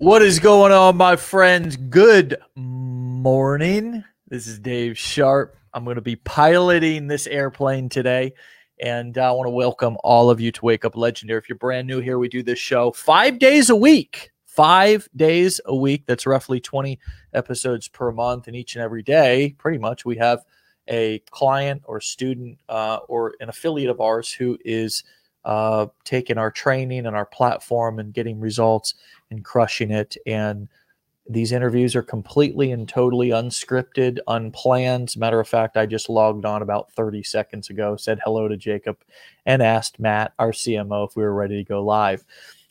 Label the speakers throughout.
Speaker 1: What is going on, my friends? Good morning. This is Dave Sharpe. I'm going to be piloting this airplane today, and I want to welcome all of you to Wake Up Legendary. If you're brand new here, we do this show five days a week. Five days a week. That's roughly 20 episodes per month, and each and every day, pretty much, we have a client or student uh, or an affiliate of ours who is uh, taking our training and our platform and getting results and crushing it. And these interviews are completely and totally unscripted, unplanned. As a matter of fact, I just logged on about 30 seconds ago, said hello to Jacob, and asked Matt, our CMO, if we were ready to go live.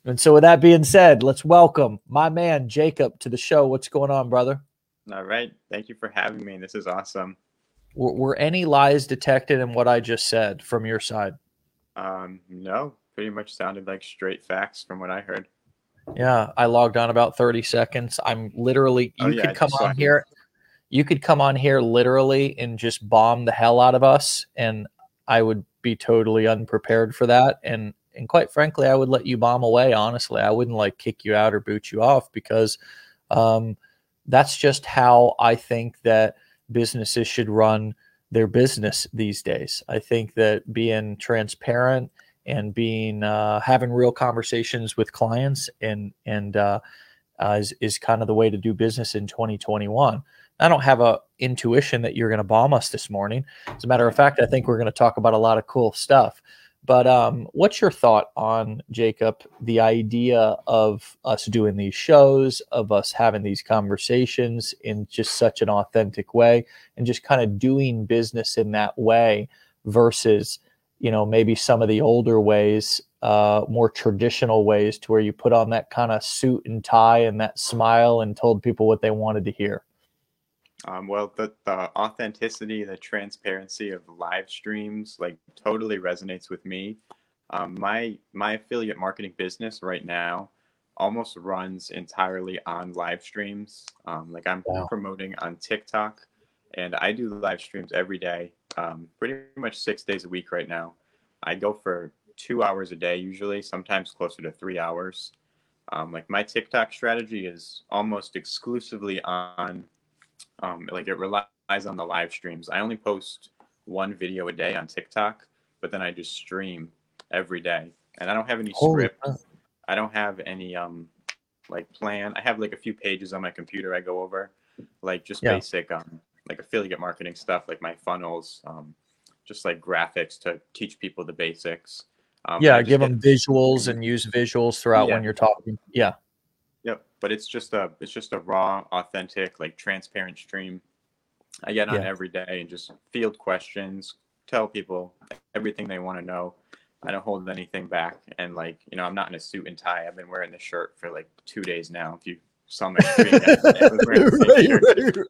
Speaker 1: And so, with that being said, let's welcome my man Jacob to the show. What's going on, brother?
Speaker 2: All right. Thank you for having me. This is awesome.
Speaker 1: Were, were any lies detected in what I just said from your side?
Speaker 2: Um, no, pretty much sounded like straight facts from what I heard.
Speaker 1: Yeah, I logged on about 30 seconds. I'm literally you
Speaker 2: Oh, yeah,
Speaker 1: could come on here. You could come on here literally and just bomb the hell out of us and I would be totally unprepared for that and and quite frankly, I would let you bomb away honestly. I wouldn't like kick you out or boot you off because um that's just how I think that businesses should run their business these days. I think that being transparent and being uh, having real conversations with clients and and uh, uh, is is kind of the way to do business in 2021. I don't have a intuition that you're going to bomb us this morning. As a matter of fact, I think we're going to talk about a lot of cool stuff. But um, what's your thought on Jacob? The idea of us doing these shows, of us having these conversations in just such an authentic way, and just kind of doing business in that way versus you know maybe some of the older ways uh, more traditional ways to where you put on that kind of suit and tie and that smile and told people what they wanted to hear
Speaker 2: Um, well, the, the authenticity, the transparency of live streams, like totally resonates with me. Um, my my affiliate marketing business right now almost runs entirely on live streams. Um, like I'm
Speaker 1: Wow.
Speaker 2: promoting on TikTok, and I do live streams every day, um, pretty much six days a week right now. I go for two hours a day usually, sometimes closer to three hours. Um, like my TikTok strategy is almost exclusively on um, like it relies on the live streams. I only post one video a day on TikTok, but then I just stream every day, and I don't have any
Speaker 1: Holy
Speaker 2: script.
Speaker 1: crap.
Speaker 2: I don't have any um like plan. I have like a few pages on my computer I go over, like just
Speaker 1: Yeah.
Speaker 2: basic um like affiliate marketing stuff, like my funnels, um, just like graphics to teach people the basics. Um,
Speaker 1: yeah give them visuals and use visuals throughout
Speaker 2: Yeah.
Speaker 1: when you're talking yeah
Speaker 2: but it's just a it's just a raw, authentic, like transparent stream. I get on
Speaker 1: Yeah.
Speaker 2: every day and just field questions, tell people everything they want to know. I don't hold anything back, and like you know, I'm not in a suit and tie. I've been wearing this shirt for like two days now. If you saw my screen, I was wearing the same
Speaker 1: Right, right.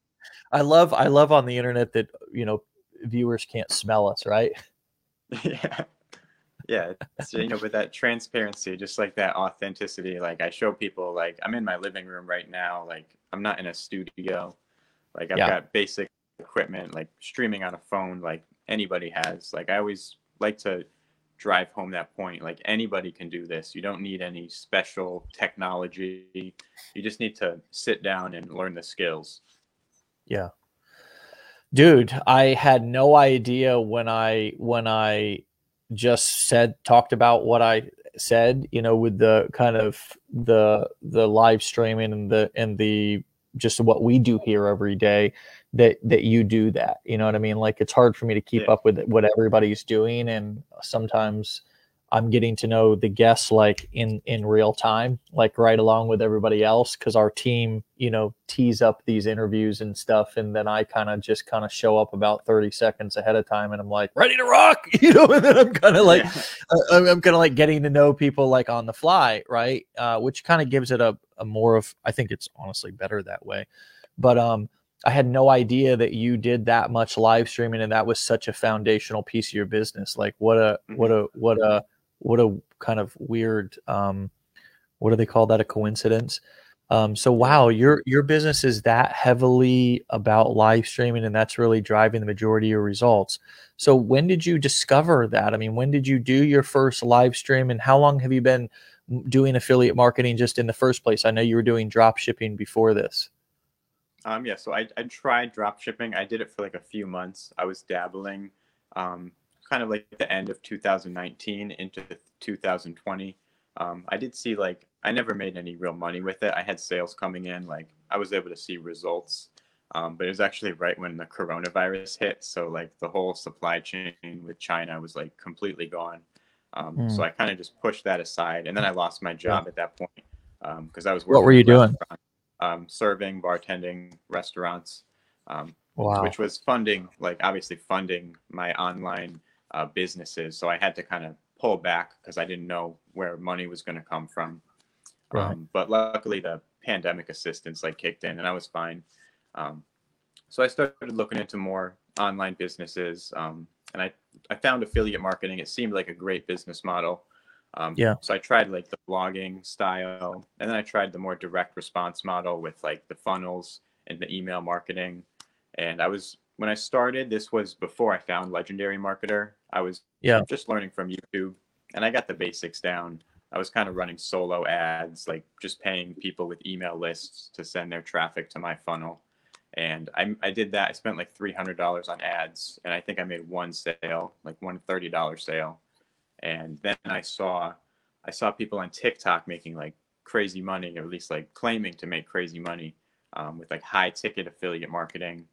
Speaker 1: i love i love on the internet that you know viewers can't smell us right
Speaker 2: yeah yeah so, you know but that transparency just like that authenticity like i show people like i'm in my living room right now like i'm not in a studio. Like i've
Speaker 1: Yeah.
Speaker 2: got basic equipment like streaming on a phone like anybody has. Like i always like to drive home that point like anybody can do this. You don't need any special technology. You just need to sit down and learn the skills.
Speaker 1: Yeah. Dude, I had no idea when I when I just said talked about what I said, you know, with the kind of the the live streaming and the and the just what we do here every day that that you do that. You know what I mean? Like it's hard for me to keep
Speaker 2: Yeah.
Speaker 1: up with what everybody's doing and sometimes I'm getting to know the guests like in in real time, like right along with everybody else, because our team, you know, tees up these interviews and stuff, and then I kind of just kind of show up about thirty seconds ahead of time, and I'm like ready to rock, you know, and then I'm kind of like
Speaker 2: Yeah.
Speaker 1: uh, I'm, I'm kind of like getting to know people like on the fly, right? Uh, which kind of gives it a, a more of I think it's honestly better that way, but um. I had no idea that you did that much live streaming and that was such a foundational piece of your business. Like what a what a what a what a kind of weird um what do they call that a coincidence um so wow your your business is that heavily about live streaming and that's really driving the majority of your results so when did you discover that i mean when did you do your first live stream and how long have you been doing affiliate marketing just in the first place? I know you were doing drop shipping before this.
Speaker 2: Um, yeah, so I, I tried drop shipping. I did it for like a few months. I was dabbling, um, kind of like the end of 2019 into 2020. Um, I did see like I never made any real money with it. I had sales coming in, like I was able to see results, um, but it was actually right when the coronavirus hit. So like the whole supply chain with China was like completely gone. Um, mm. So I kind of just pushed that aside, and then I lost my job yeah. at that point because um, I was
Speaker 1: working. What were you doing?
Speaker 2: Um, serving, bartending, restaurants, um, wow. which was funding, like obviously funding my online uh, businesses. So I had to kind of pull back because I didn't know where money was going to come from. Right. Um, but luckily, the pandemic assistance like kicked in, and I was fine. Um, so I started looking into more online businesses, um, and I I found affiliate marketing. It seemed like a great business model. Um, yeah. So I tried like the blogging style, and then I tried the more direct response model with like the funnels and the email marketing. And I was when I started, this was before I found Legendary Marketer. I was yeah just learning from YouTube, and I got the basics down. I was kind of running solo ads, like just paying people with email lists to send their traffic to my funnel. And I, I did that. I spent like $300 on ads, and I think I made one sale, like one $30 sale. And then I saw, I saw people on TikTok making like crazy money, or at least like claiming to make crazy money um, with like high ticket affiliate marketing.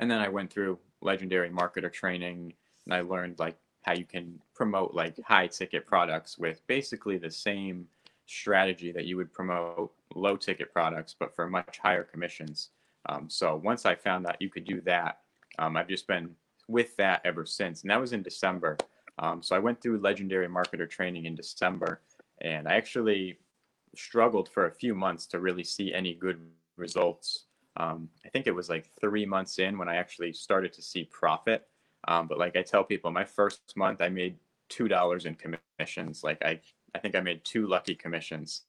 Speaker 2: And then I went through legendary marketer training, and I learned like how you can promote like high ticket products with basically the same strategy that you would promote low ticket products, but for much higher commissions. Um, so once I found that you could do that, um, I've just been with that ever since. And that was in December. Um, so I went through legendary marketer training in December, and I actually struggled for a few months to really see any good results. Um, I think it was like three months in when I actually started to see profit. Um, but like I tell people, my first month I made two dollars in commissions. Like I, I think I made two lucky commissions.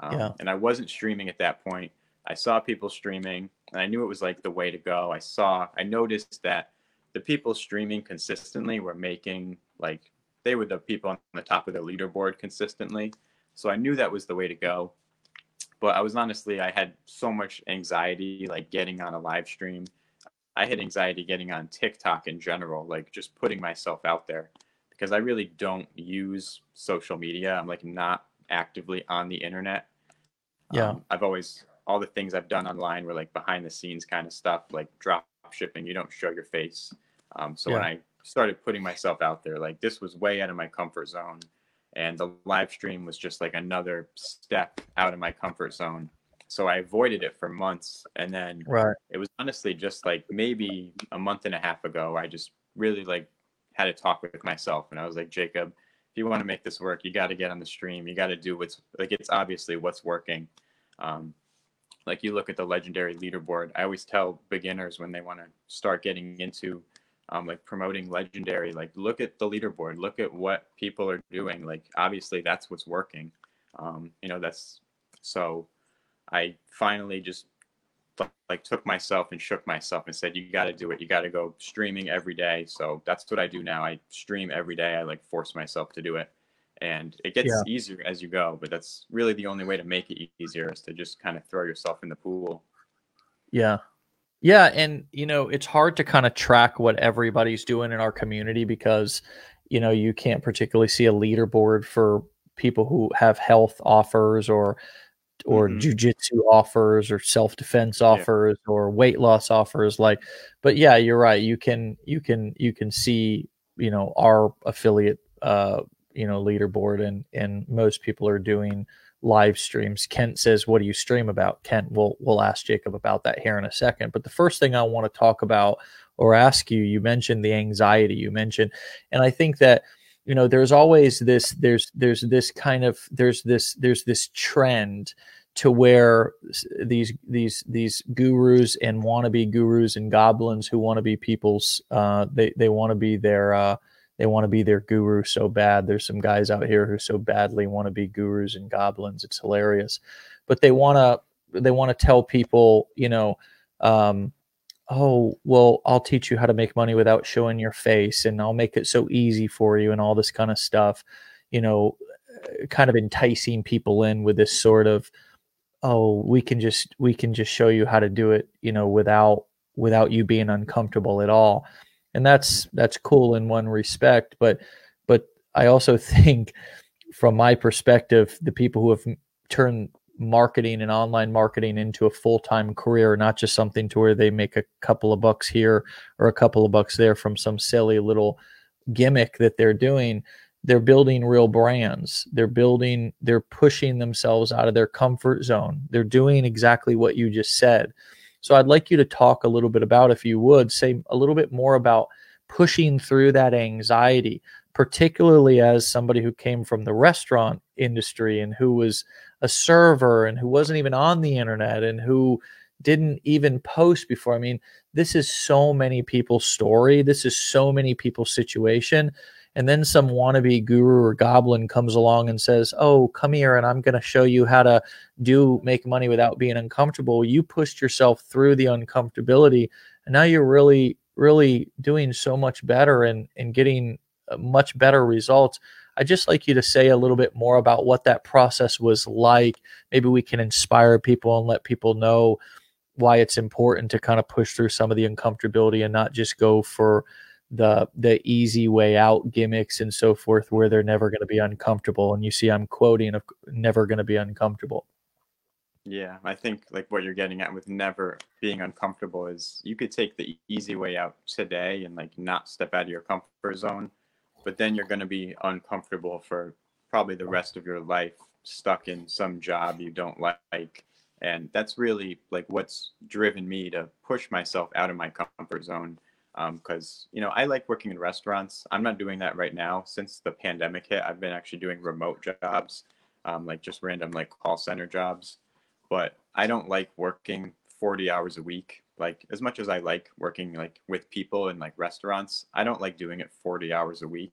Speaker 2: Um, yeah. And I wasn't streaming at that point. I saw people streaming, and I knew it was like the way to go. I saw, I noticed that the people streaming consistently were making like they were the people on the top of the leaderboard consistently. So I knew that was the way to go. But I was honestly, I had so much anxiety like getting on a live stream I had anxiety getting on TikTok in general, like just putting myself out there because I really don't use social media. I'm like not actively on the internet. Yeah. Um, I've always, all the things I've done online were like behind the scenes kind of stuff, like drop shipping. You don't show your face. Um, so yeah. when I started putting myself out there, like this was way out of my comfort zone. And the live stream was just like another step out of my comfort zone so I avoided it for months, and then right. it was honestly just like maybe a month and a half ago. I just really like had a talk with myself, and I was like, Jacob, if you want to make this work, you got to get on the stream. You got to do what's like it's obviously what's working. Um, like you look at the legendary leaderboard. I always tell beginners when they want to start getting into um, like promoting legendary, like look at the leaderboard, look at what people are doing. Like obviously that's what's working. Um, you know, that's so I finally just like took myself and shook myself and said, "You got to do it. You got to go streaming every day." So that's what I do now. I stream every day. I like force myself to do it, and it gets yeah. easier as you go. But that's really the only way to make it easier is to just kind of throw yourself in the pool.
Speaker 1: Yeah, yeah, and you know it's hard to kind of track what everybody's doing in our community because you know you can't particularly see a leaderboard for people who have health offers or or mm-hmm. jujitsu offers or self defense offers yeah. or weight loss offers. Like, but yeah, you're right. You can you can you can see you know our affiliate uh you know leaderboard and and most people are doing live streams. Kent says, "What do you stream about?" Kent, we'll we'll ask Jacob about that here in a second. But the first thing I want to talk about or ask you, you mentioned the anxiety. You mentioned, and I think that you know there's always this there's there's this kind of there's this there's this trend to where these these these gurus and wannabe gurus and goblins who want to be people's uh, they they want to be their uh, they want to be their guru so bad. There's some guys out here who so badly want to be gurus and goblins. It's hilarious, but they want to they want to tell people you know um, oh, well, I'll teach you how to make money without showing your face and I'll make it so easy for you and all this kind of stuff. You know, kind of enticing people in with this sort of oh we can just we can just show you how to do it you know without without you being uncomfortable at all and that's that's cool in one respect but but i also think from my perspective the people who have turned marketing and online marketing into a full-time career not just something to where they make a couple of bucks here or a couple of bucks there from some silly little gimmick that they're doing they're building real brands. They're building they're pushing themselves out of their comfort zone. They're doing exactly what you just said so i'd like you to talk a little bit about if you would say a little bit more about pushing through that anxiety particularly as somebody who came from the restaurant industry and who was a server and who wasn't even on the internet and who didn't even post before. I mean this is so many people's story. This is so many people's situation and then some wannabe guru or goblin comes along and says, "Oh, come here and I'm going to show you how to do make money without being uncomfortable." You pushed yourself through the uncomfortability, and now you're really really doing so much better and and getting uh, much better results. I'd just like you to say a little bit more about what that process was like. Maybe we can inspire people and let people know why it's important to kind of push through some of the uncomfortability and not just go for the the easy way out gimmicks and so forth where they're never going to be uncomfortable. And you see i'm quoting of never going to be uncomfortable.
Speaker 2: Yeah i think like what you're getting at with never being uncomfortable is you could take the easy way out today and like not step out of your comfort zone but then you're going to be uncomfortable for probably the rest of your life stuck in some job you don't like. And that's really like what's driven me to push myself out of my comfort zone because um, you know I like working in restaurants. I'm not doing that right now since the pandemic hit. I've been actually doing remote jobs, um, like just random like call center jobs. But I don't like working 40 hours a week. Like as much as I like working like with people in like restaurants, I don't like doing it 40 hours a week,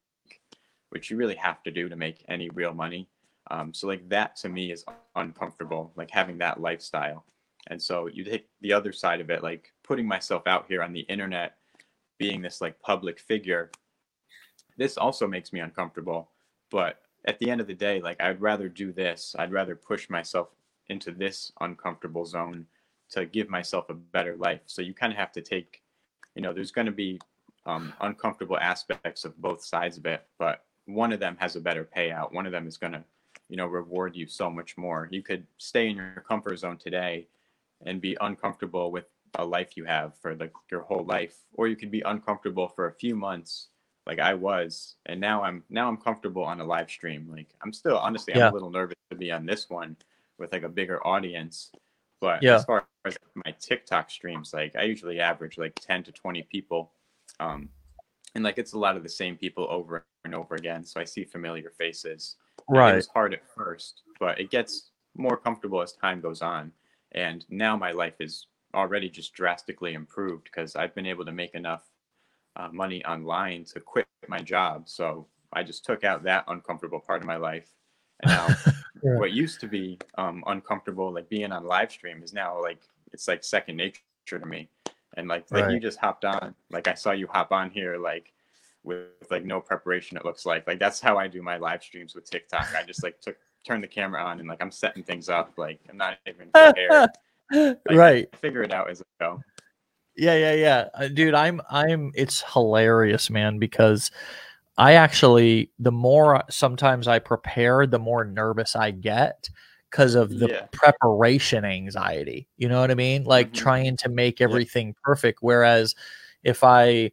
Speaker 2: which you really have to do to make any real money. Um, so like that to me is uncomfortable, like having that lifestyle. And so you take the other side of it, like putting myself out here on the internet being this like public figure this also makes me uncomfortable. But at the end of the day like i'd rather do this. I'd rather push myself into this uncomfortable zone to give myself a better life. So you kind of have to take you know there's going to be um, uncomfortable aspects of both sides of it but one of them has a better payout. One of them is going to you know reward you so much more. You could stay in your comfort zone today and be uncomfortable with a life you have for like your whole life or you could be uncomfortable for a few months like I was and now I'm now I'm comfortable on a live stream like I'm still honestly yeah. I'm a little nervous to be on this one with like a bigger audience but yeah. as far as my TikTok streams like I usually average like 10 to 20 people um and like it's a lot of the same people over and over again so I see familiar faces
Speaker 1: right
Speaker 2: it's hard at first but it gets more comfortable as time goes on and now my life is already just drastically improved because I've been able to make enough uh, money online to quit my job. So I just took out that uncomfortable part of my life. And now yeah. what used to be um, uncomfortable, like being on live stream, is now like it's like second nature to me. And like like right. you just hopped on, like I saw you hop on here, like with like no preparation. It looks like like that's how I do my live streams with TikTok. I just like took turn the camera on and like I'm setting things up. Like I'm not even prepared.
Speaker 1: right.
Speaker 2: Figure it out as I go.
Speaker 1: Yeah, yeah, yeah. Uh, dude, I'm I'm it's hilarious, man, because I actually the more sometimes I prepare, the more nervous I get because of the yeah. preparation anxiety. You know what I mean? Like mm-hmm. trying to make everything yeah. perfect whereas if I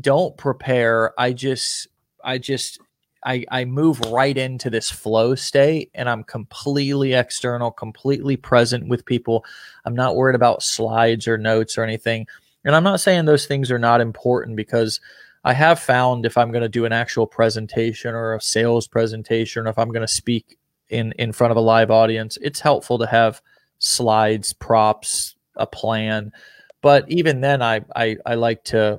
Speaker 1: don't prepare, I just I just I, I move right into this flow state and I'm completely external, completely present with people. I'm not worried about slides or notes or anything. And I'm not saying those things are not important because I have found if I'm going to do an actual presentation or a sales presentation, or if I'm going to speak in, in front of a live audience, it's helpful to have slides, props, a plan. But even then, I, I, I like to,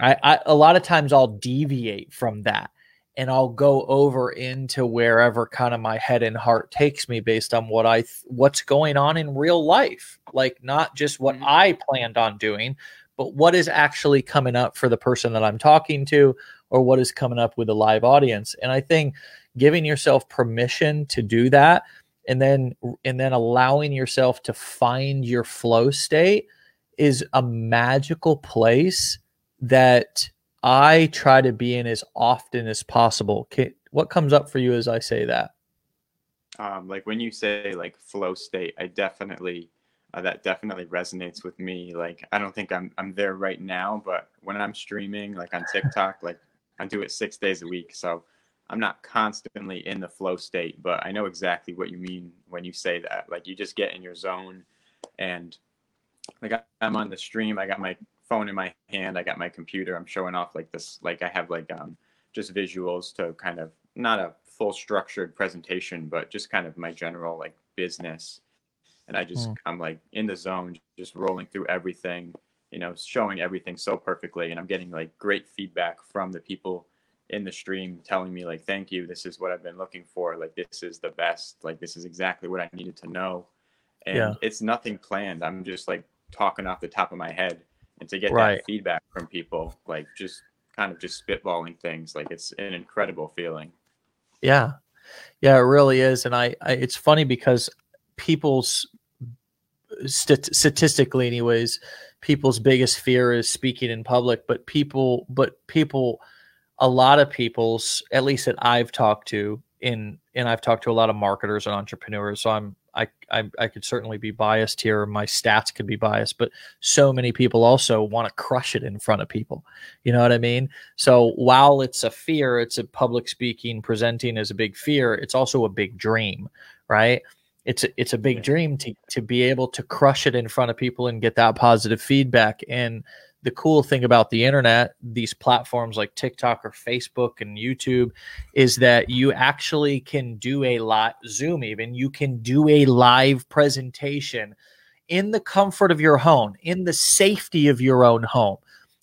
Speaker 1: I, I, a lot of times I'll deviate from that and I'll go over into wherever kind of my head and heart takes me based on what I th- what's going on in real life, like not just what mm-hmm. I planned on doing, but what is actually coming up for the person that I'm talking to or what is coming up with a live audience. And I think giving yourself permission to do that and then and then allowing yourself to find your flow state is a magical place that I try to be in as often as possible. What comes up for you as I say that?
Speaker 2: Um, like when you say like flow state, I definitely uh, that definitely resonates with me. Like I don't think I'm I'm there right now, but when I'm streaming like on TikTok, like I do it six days a week, so I'm not constantly in the flow state, but I know exactly what you mean when you say that. Like you just get in your zone and like I'm on the stream, I got my phone in my hand, I got my computer, I'm showing off like this like I have like um just visuals to kind of not a full structured presentation, but just kind of my general like business. And I just mm. I'm like in the zone, just rolling through everything, you know, showing everything so perfectly and I'm getting like great feedback from the people in the stream telling me like thank you this is what i've been looking for like this is the best like this is exactly what i needed to know and yeah. it's nothing planned i'm just like talking off the top of my head and to get right. that feedback from people like just kind of just spitballing things like it's an incredible feeling
Speaker 1: yeah yeah it really is and i, I it's funny because people's st- statistically anyways people's biggest fear is speaking in public but people but people a lot of people's, at least that I've talked to in, and I've talked to a lot of marketers and entrepreneurs. So I'm, I, I, I could certainly be biased here. My stats could be biased, but so many people also want to crush it in front of people. You know what I mean? So while it's a fear, it's a public speaking, presenting as a big fear. It's also a big dream, right? It's a, it's a big dream to to be able to crush it in front of people and get that positive feedback. And the cool thing about the internet, these platforms like TikTok or Facebook and YouTube, is that you actually can do a lot, Zoom even, you can do a live presentation in the comfort of your home, in the safety of your own home,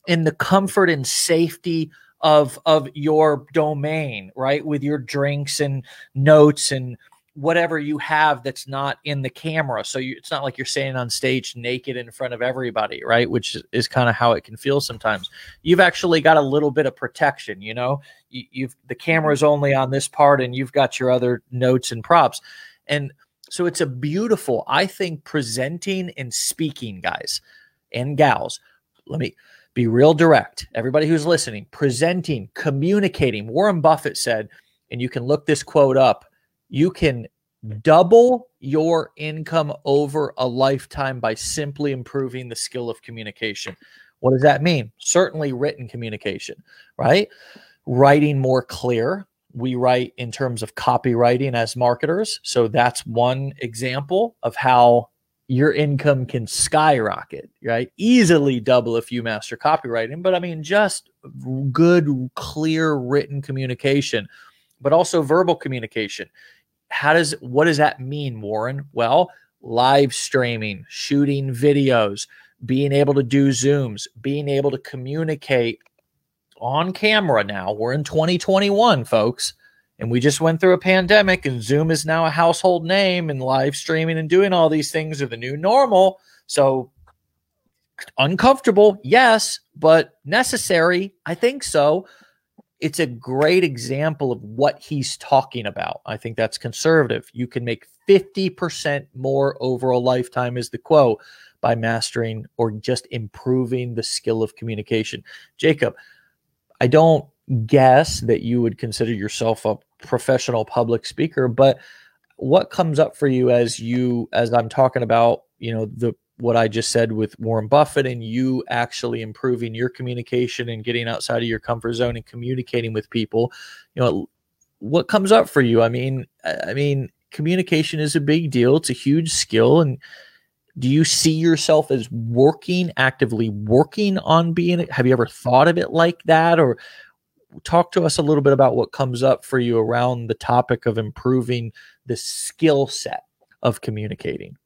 Speaker 1: in the comfort and safety of of your domain, right? With your drinks and notes and whatever you have that's not in the camera. So you, it's not like you're standing on stage naked in front of everybody, right? Which is, kind of how it can feel sometimes. You've actually got a little bit of protection, you know. You, you've the camera is only on this part, and you've got your other notes and props, and so it's a beautiful. I think presenting and speaking, guys and gals. Let me be real direct. Everybody who's listening, presenting, communicating. Warren Buffett said, and you can look this quote up you can double your income over a lifetime by simply improving the skill of communication. What does that mean? Certainly written communication, right? Writing more clear. We write in terms of copywriting as marketers. So that's one example of how your income can skyrocket, right? Easily double if you master copywriting. But I mean, just good, clear written communication, but also verbal communication how does what does that mean, Warren? Well, live streaming, shooting videos, being able to do Zooms, being able to communicate on camera now. We're in 2021, folks. And we just went through a pandemic, and Zoom is now a household name, and live streaming and doing all these things are the new normal. So, uncomfortable, yes, but necessary. I think so it's a great example of what he's talking about. I think that's conservative. You can make 50% more over a lifetime, is the quote, by mastering or just improving the skill of communication. Jacob, I don't guess that you would consider yourself a professional public speaker, but what comes up for you as you as I'm talking about, you know, the what I just said with Warren Buffett and you actually improving your communication and getting outside of your comfort zone and communicating with people, you know, what comes up for you? I mean, I mean, communication is a big deal. It's a huge skill and do you see yourself as working actively working on being have you ever thought of it like that or talk to us a little bit about what comes up for you around the topic of improving the skill set of communicating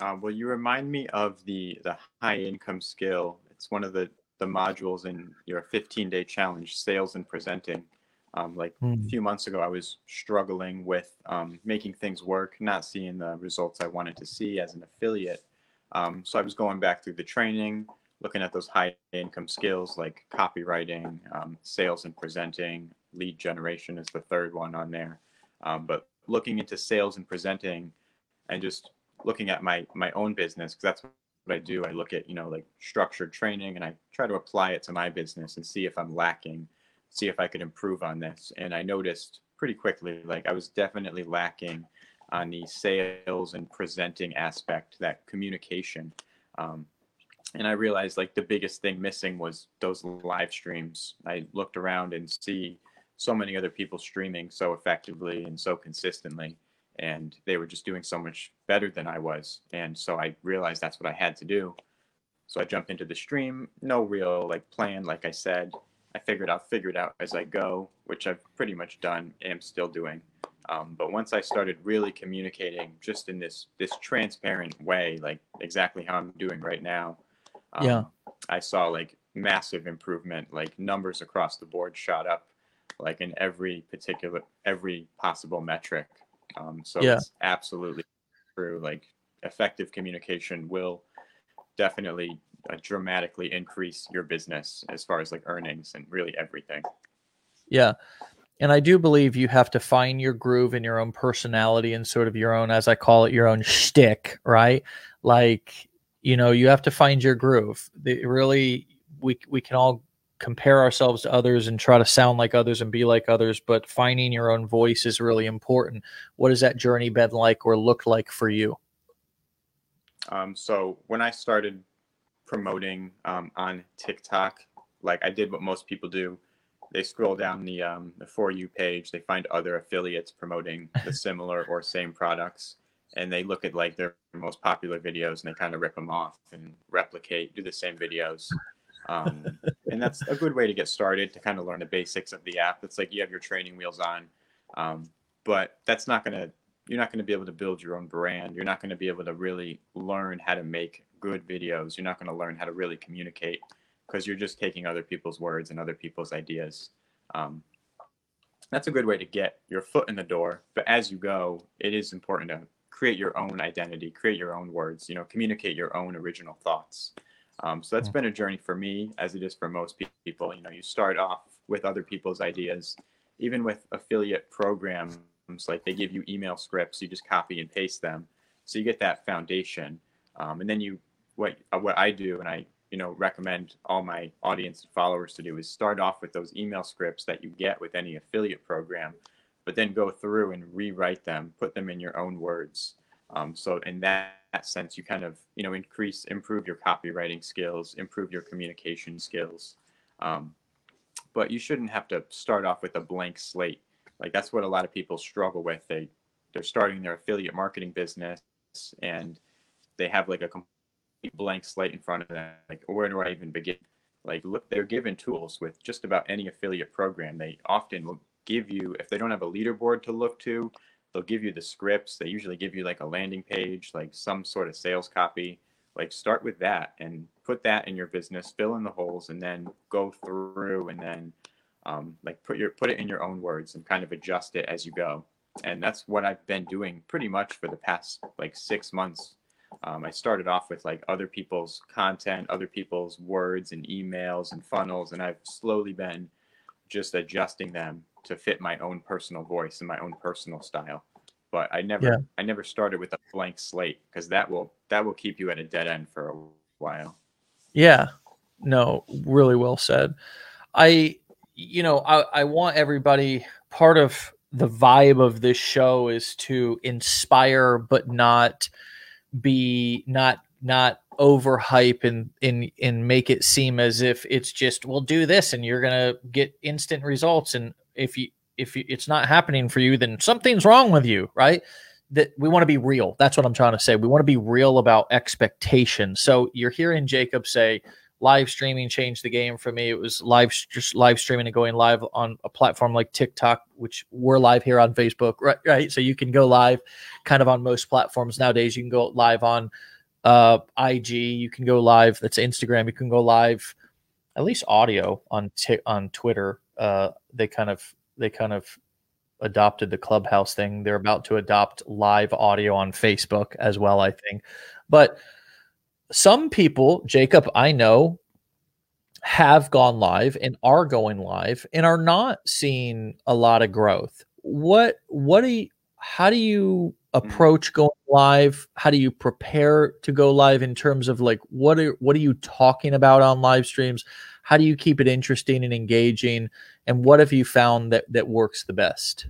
Speaker 2: uh, well, you remind me of the the high income skill. It's one of the the modules in your 15 day challenge, sales and presenting. Um, like mm. a hmm. few months ago, I was struggling with um, making things work, not seeing the results I wanted to see as an affiliate. Um, so I was going back through the training, looking at those high income skills like copywriting, um, sales and presenting, lead generation is the third one on there. Um, but looking into sales and presenting and just looking at my my own business because that's what I do. I look at you know like structured training and I try to apply it to my business and see if I'm lacking, see if I could improve on this. And I noticed pretty quickly like I was definitely lacking on the sales and presenting aspect, that communication. Um, and I realized like the biggest thing missing was those live streams. I looked around and see so many other people streaming so effectively and so consistently and they were just doing so much better than I was. And so I realized that's what I had to do. So I jumped into the stream, no real like plan, like I said. I figured I'll figure it out as I go, which I've pretty much done, am still doing. Um, but once I started really communicating just in this this transparent way, like exactly how I'm doing right now,
Speaker 1: um, yeah,
Speaker 2: I saw like massive improvement. Like numbers across the board shot up, like in every particular every possible metric. Um, so yeah. it's absolutely true. Like effective communication will definitely uh, dramatically increase your business as far as like earnings and really everything.
Speaker 1: Yeah. And I do believe you have to find your groove in your own personality and sort of your own, as I call it, your own shtick, right? Like, you know, you have to find your groove. Really, we we can all compare ourselves to others and try to sound like others and be like others, but finding your own voice is really important. What has that journey been like or looked like for you?
Speaker 2: Um, so when I started promoting um, on TikTok, like I did what most people do, they scroll down the um, the for you page, they find other affiliates promoting the similar or same products, and they look at like their most popular videos and they kind of rip them off and replicate, do the same videos. Um, and that's a good way to get started to kind of learn the basics of the app. It's like you have your training wheels on, um, but that's not going to, you're not going to be able to build your own brand. You're not going to be able to really learn how to make good videos. You're not going to learn how to really communicate because you're just taking other people's words and other people's ideas. Um, that's a good way to get your foot in the door. But as you go, it is important to create your own identity, create your own words, you know, communicate your own original thoughts. Um, so that's mm. been a journey for me, as it is for most people. You know, you start off with other people's ideas, even with affiliate programs. Like they give you email scripts, you just copy and paste them, so you get that foundation. Um, and then you, what uh, what I do, and I you know recommend all my audience and followers to do is start off with those email scripts that you get with any affiliate program, but then go through and rewrite them, put them in your own words. Um, so in that sense, you kind of you know increase, improve your copywriting skills, improve your communication skills. Um, but you shouldn't have to start off with a blank slate. Like that's what a lot of people struggle with. They they're starting their affiliate marketing business and they have like a complete blank slate in front of them. Like where do I even begin? Like look, they're given tools with just about any affiliate program. They often will give you if they don't have a leaderboard to look to they'll give you the scripts they usually give you like a landing page like some sort of sales copy. Like start with that and put that in your business fill in the holes and then go through and then um, like put your put it in your own words and kind of adjust it as you go. And that's what i've been doing pretty much for the past like six months. Um, i started off with like other people's content other people's words and emails and funnels and i've slowly been just adjusting them to fit my own personal voice and my own personal style. But I never yeah. I never started with a blank slate because that will that will keep you at a dead end for a while.
Speaker 1: Yeah. No, really well said. I you know, I, I want everybody part of the vibe of this show is to inspire but not be not not overhype and and and make it seem as if it's just we'll do this and you're gonna get instant results and if you if you, it's not happening for you, then something's wrong with you, right? That we want to be real. That's what I'm trying to say. We want to be real about expectations. So you're hearing Jacob say, live streaming changed the game for me. It was live just live streaming and going live on a platform like TikTok, which we're live here on Facebook, right? Right. So you can go live kind of on most platforms nowadays. You can go live on uh, IG. You can go live. That's Instagram. You can go live, at least audio on t- on Twitter uh, they kind of they kind of adopted the clubhouse thing they're about to adopt live audio on facebook as well i think but some people jacob i know have gone live and are going live and are not seeing a lot of growth. What what do you how do you. Approach going live? How do you prepare to go live in terms of like what are what are you talking about on live streams? How do you keep it interesting and engaging? And what have you found that that works the best?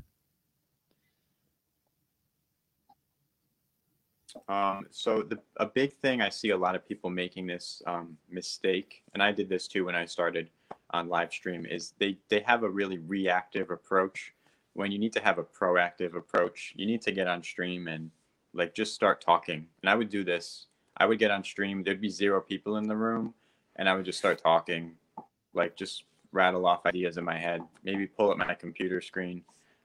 Speaker 2: Um, so the, a big thing I see a lot of people making this um, mistake, and I did this too when I started on live stream, is they they have a really reactive approach. When you need to have a proactive approach, you need to get on stream and like just start talking. And I would do this. I would get on stream. There'd be zero people in the room, and I would just start talking, like just rattle off ideas in my head. Maybe pull up my computer screen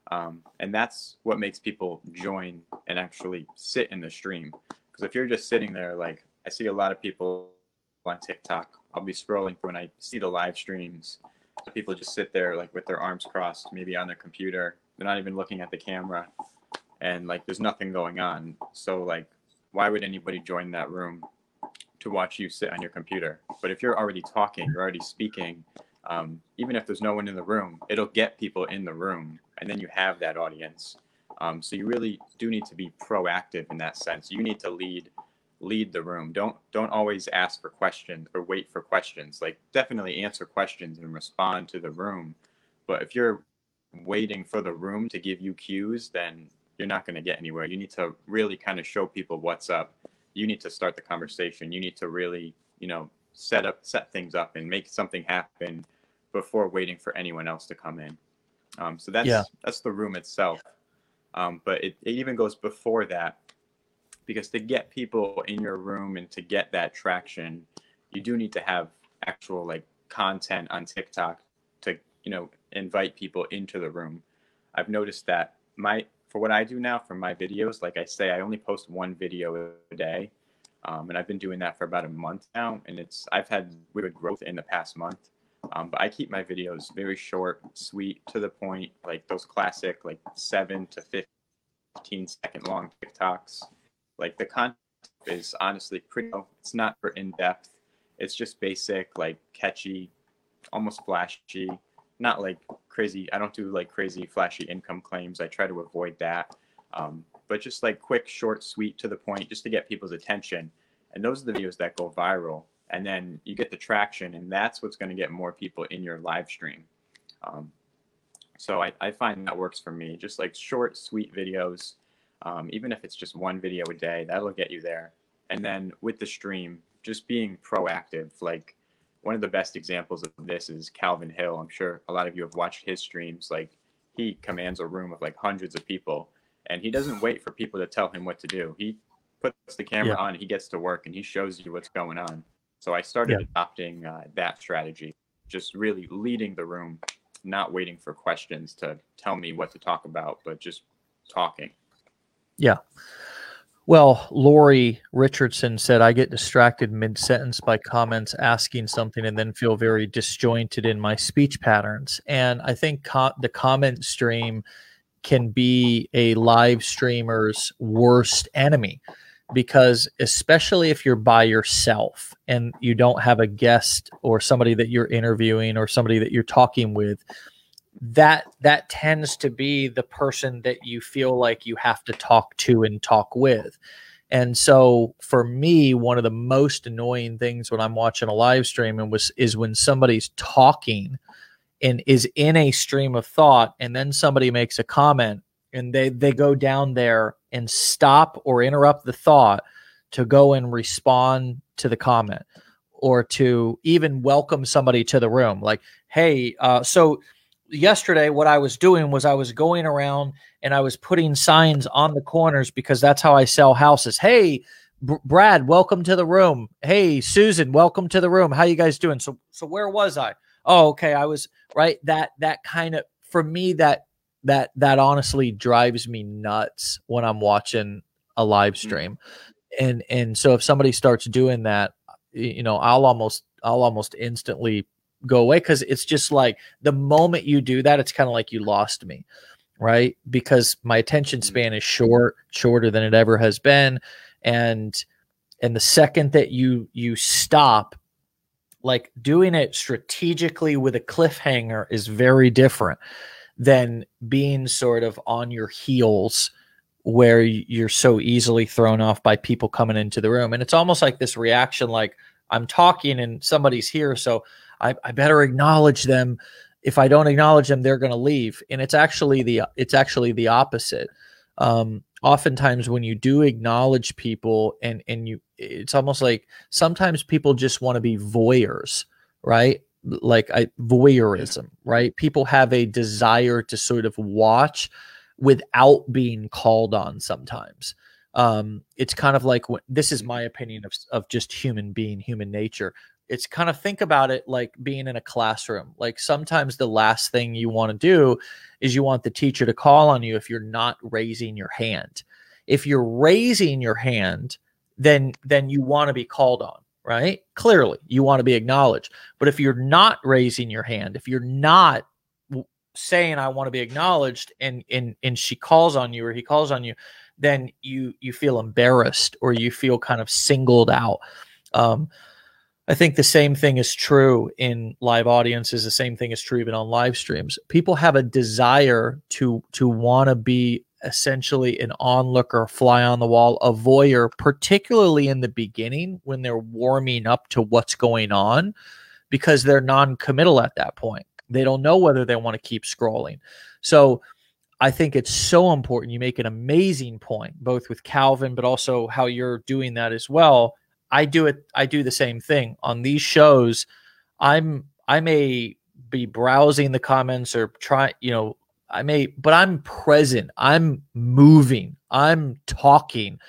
Speaker 2: um, and that's what makes people join and actually sit in the stream. Because if you're just sitting there, like I see a lot of people on TikTok, I'll be scrolling when I see the live streams. People just sit there like with their arms crossed, maybe on their computer. They're not even looking at the camera, and like there's nothing going on. So like, why would anybody join that room to watch you sit on your computer? But if you're already talking, you're already speaking, um, even if there's no one in the room, it'll get people in the room, and then you have that audience. Um, so you really do need to be proactive in that sense. You need to lead lead the room. Don't don't always ask for questions or wait for questions. Like definitely answer questions and respond to the room. But if you're waiting for the room to give you cues, then you're not going to get anywhere. You need to really kind of show people what's up. You need to start the conversation. You need to really, you know, set up set things up and make something happen before waiting for anyone else to come in. Um, so that's yeah. that's the room itself. Um, but it, it even goes before that because to get people in your room and to get that traction, you do need to have actual like content on TikTok to you know invite people into the room. I've noticed that my for what I do now for my videos, like I say, I only post one video a day. Um, and I've been doing that for about a month now, and it's I've had good growth in the past month. Um, but I keep my videos very short, sweet, to the point, like those classic like seven to fifteen second long TikToks. Like the content is honestly pretty. It's not for in depth. It's just basic, like catchy, almost flashy. Not like crazy. I don't do like crazy flashy income claims. I try to avoid that. Um, but just like quick, short, sweet, to the point, just to get people's attention. And those are the videos that go viral. And then you get the traction, and that's what's going to get more people in your live stream. Um, so I, I, find that works for me. Just like short, sweet videos, um, even if it's just one video a day, that'll get you there. And then with the stream, just being proactive. Like one of the best examples of this is Calvin Hill. I'm sure a lot of you have watched his streams. Like he commands a room of like hundreds of people and he doesn't wait for people to tell him what to do. He puts the camera yeah. on, he gets to work, and he shows you what's going on. So I started yeah. adopting uh, that strategy, just really leading the room, not waiting for questions to tell me what to talk about, but just talking.
Speaker 1: Yeah. Well, Lori Richardson said, I get distracted mid sentence by comments asking something and then feel very disjointed in my speech patterns. And I think co- the comment stream can be a live streamer's worst enemy because especially if you're by yourself and you don't have a guest or somebody that you're interviewing or somebody that you're talking with that that tends to be the person that you feel like you have to talk to and talk with. And so for me one of the most annoying things when i'm watching a live stream and was is when somebody's talking and is in a stream of thought and then somebody makes a comment and they they go down there and stop or interrupt the thought to go and respond to the comment or to even welcome somebody to the room. Like hey uh, so yesterday what i was doing was i was going around and i was putting signs on the corners because that's how i sell houses. Hey B- brad welcome to the room. Hey susan welcome to the room. How you guys doing? So so where was i? Oh okay i was right that that kind of for me that that that honestly drives me nuts when i'm watching a live mm. stream. Mm-hmm. and and so if somebody starts doing that you know i'll almost i'll almost instantly go away because it's just like the moment you do that it's kind of like you lost me right because my attention mm. span is short shorter than it ever has been and and the second that you you stop like doing it strategically with a cliffhanger is very different than being sort of on your heels where you're so easily thrown off by people coming into the room and it's almost like this reaction like i'm talking and somebody's here so i, I better acknowledge them. If i don't acknowledge them they're going to leave. And it's actually the it's actually the opposite. Um, oftentimes when you do acknowledge people and and you it's almost like sometimes people just want to be voyeurs right? Like I, voyeurism right? People have a desire to sort of watch without being called on sometimes. Um it's kind of like what this is my opinion of, of just human being human nature it's kind of think about it like being in a classroom. Like sometimes the last thing you want to do is you want the teacher to call on you if you're not raising your hand. If you're raising your hand, then then you want to be called on, right? Clearly, you want to be acknowledged. But if you're not raising your hand, if you're not saying I want to be acknowledged and and and she calls on you or he calls on you, then you you feel embarrassed or you feel kind of singled out. Um, I think the same thing is true in live audiences. The same thing is true even on live streams. People have a desire to to want to be essentially an onlooker, fly on the wall, a voyeur, particularly in the beginning when they're warming up to what's going on, because they're non-committal at that point. They don't know whether they want to keep scrolling. So I think it's so important. You make an amazing point, both with Calvin, but also how you're doing that as well I do it. I do the same thing on these shows. I'm I may be browsing the comments or try, you know, I may, but I'm present. I'm moving. I'm talking.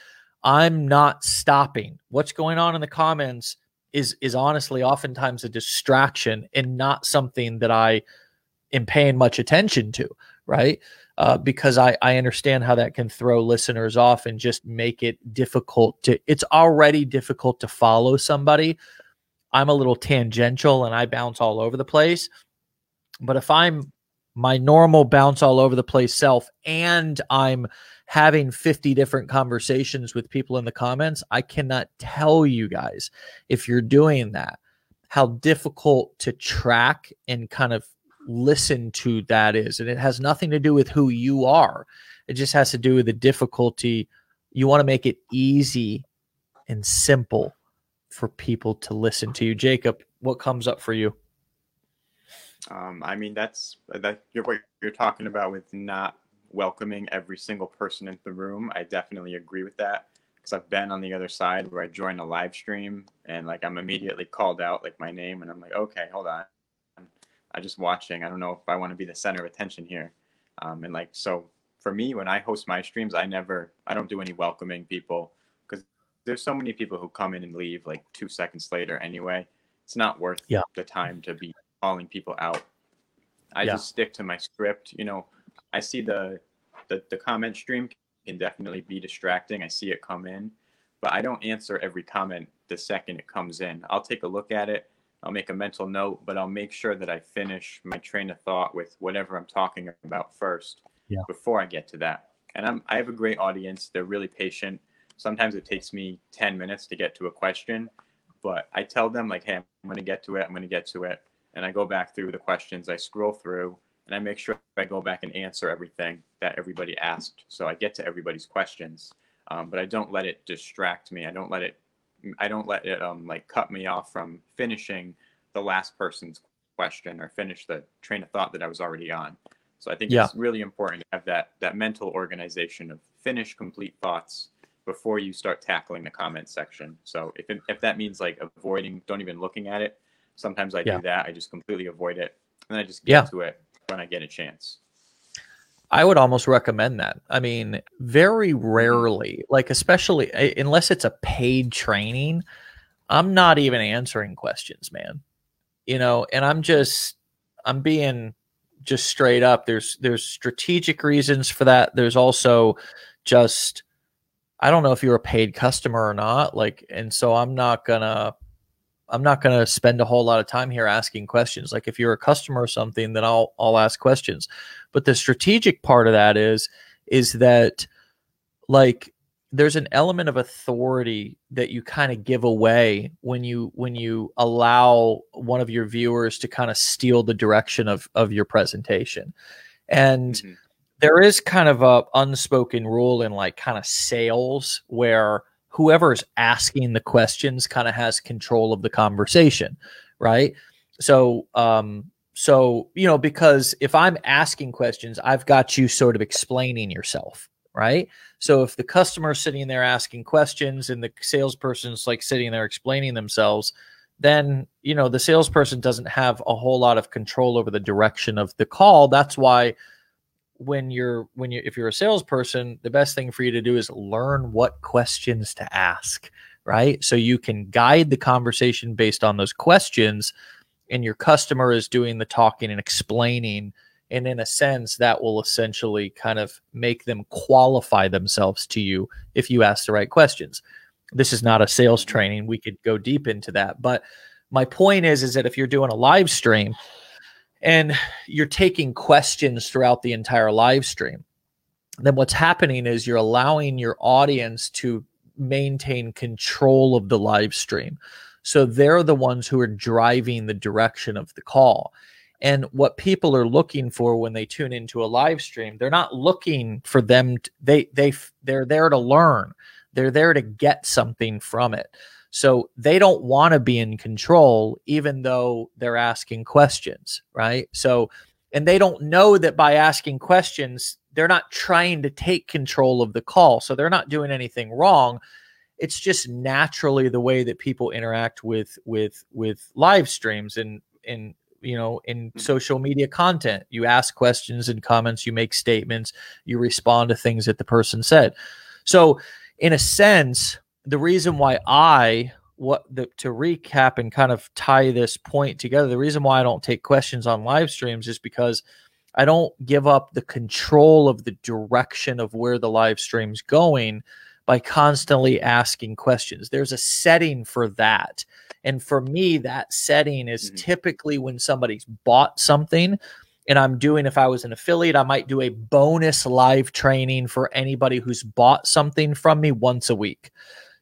Speaker 1: I'm not stopping. What's going on in the comments is is honestly oftentimes a distraction and not something that I am paying much attention to, right? Uh, because I, I understand how that can throw listeners off and just make it difficult to. It's already difficult to follow somebody. I'm a little tangential and I bounce all over the place. But if I'm my normal bounce all over the place self and I'm having 50 different conversations with people in the comments, I cannot tell you guys if you're doing that how difficult to track and kind of listen to that is. And it has nothing to do with who you are, it just has to do with the difficulty. You want to make it easy and simple for people to listen to you. Jacob, what comes up for you?
Speaker 2: Um, I mean, that's that you're, what you're talking about with not welcoming every single person into the room. I definitely agree with that because I've been on the other side where I join a live stream and like I'm immediately called out like my name and I'm like, okay, hold on. I'm just watching. I don't know if I want to be the center of attention here. Um, and like, so for me, when I host my streams, I never, I don't do any welcoming people because there's so many people who come in and leave like two seconds later anyway. It's not worth yeah. the time to be calling people out. I yeah. just stick to my script. You know, I see the, the, the comment stream can definitely be distracting. I see it come in, but I don't answer every comment the second it comes in. I'll take a look at it I'll make a mental note, but I'll make sure that I finish my train of thought with whatever I'm talking about first yeah. before I get to that. And I'm, I have a great audience. They're really patient. Sometimes it takes me 10 minutes to get to a question, but I tell them, like, hey, I'm going to get to it. I'm going to get to it. And I go back through the questions, I scroll through, and I make sure I go back and answer everything that everybody asked. So I get to everybody's questions, um, but I don't let it distract me. I don't let it I don't let it um like cut me off from finishing the last person's question or finish the train of thought that I was already on. So I think yeah. it's really important to have that that mental organization of finish complete thoughts before you start tackling the comment section. So if it, if that means like avoiding, don't even looking at it, sometimes I yeah. do that. I just completely avoid it, and I just get yeah. to it when I get a chance.
Speaker 1: I would almost recommend that. I mean, very mm-hmm. rarely, like especially unless it's a paid training, I'm not even answering questions, man. You know, and I'm just I'm being just straight up. There's there's strategic reasons for that. There's also just I don't know if you're a paid customer or not, like and so I'm not going to I'm not going to spend a whole lot of time here asking questions. Like if you're a customer or something, then I'll I'll ask questions. But the strategic part of that is is that like there's an element of authority that you kind of give away when you when you allow one of your viewers to kind of steal the direction of of your presentation and mm-hmm. there is kind of a unspoken rule in like kind of sales where whoever is asking the questions kind of has control of the conversation right so um so you know because if i'm asking questions i've got you sort of explaining yourself right? So if the customer is sitting there asking questions and the salesperson's like sitting there explaining themselves, then you know the salesperson doesn't have a whole lot of control over the direction of the call. That's why when you're when you if you're a salesperson, the best thing for you to do is learn what questions to ask, right? So you can guide the conversation based on those questions and your customer is doing the talking and explaining and in a sense that will essentially kind of make them qualify themselves to you if you ask the right questions. This is not a sales mm-hmm. training. We could go deep into that but my point is is that if you're doing a live stream and you're taking questions throughout the entire live stream then what's happening is you're allowing your audience to maintain control of the live stream so they're the ones who are driving the direction of the call and what people are looking for when they tune into a live stream, they're not looking for them. To, they they they're there to learn. They're there to get something from it. So they don't want to be in control, even though they're asking questions, right? So, and they don't know that by asking questions, they're not trying to take control of the call. So they're not doing anything wrong. It's just naturally the way that people interact with with with live streams and and you know in mm-hmm. social media content you ask questions and comments you make statements you respond to things that the person said so in a sense the reason why i what the, to recap and kind of tie this point together the reason why i don't take questions on live streams is because i don't give up the control of the direction of where the live stream's going by constantly asking questions there's a setting for that and for me, that setting is mm-hmm. typically when somebody's bought something. And I'm doing, if I was an affiliate, I might do a bonus live training for anybody who's bought something from me once a week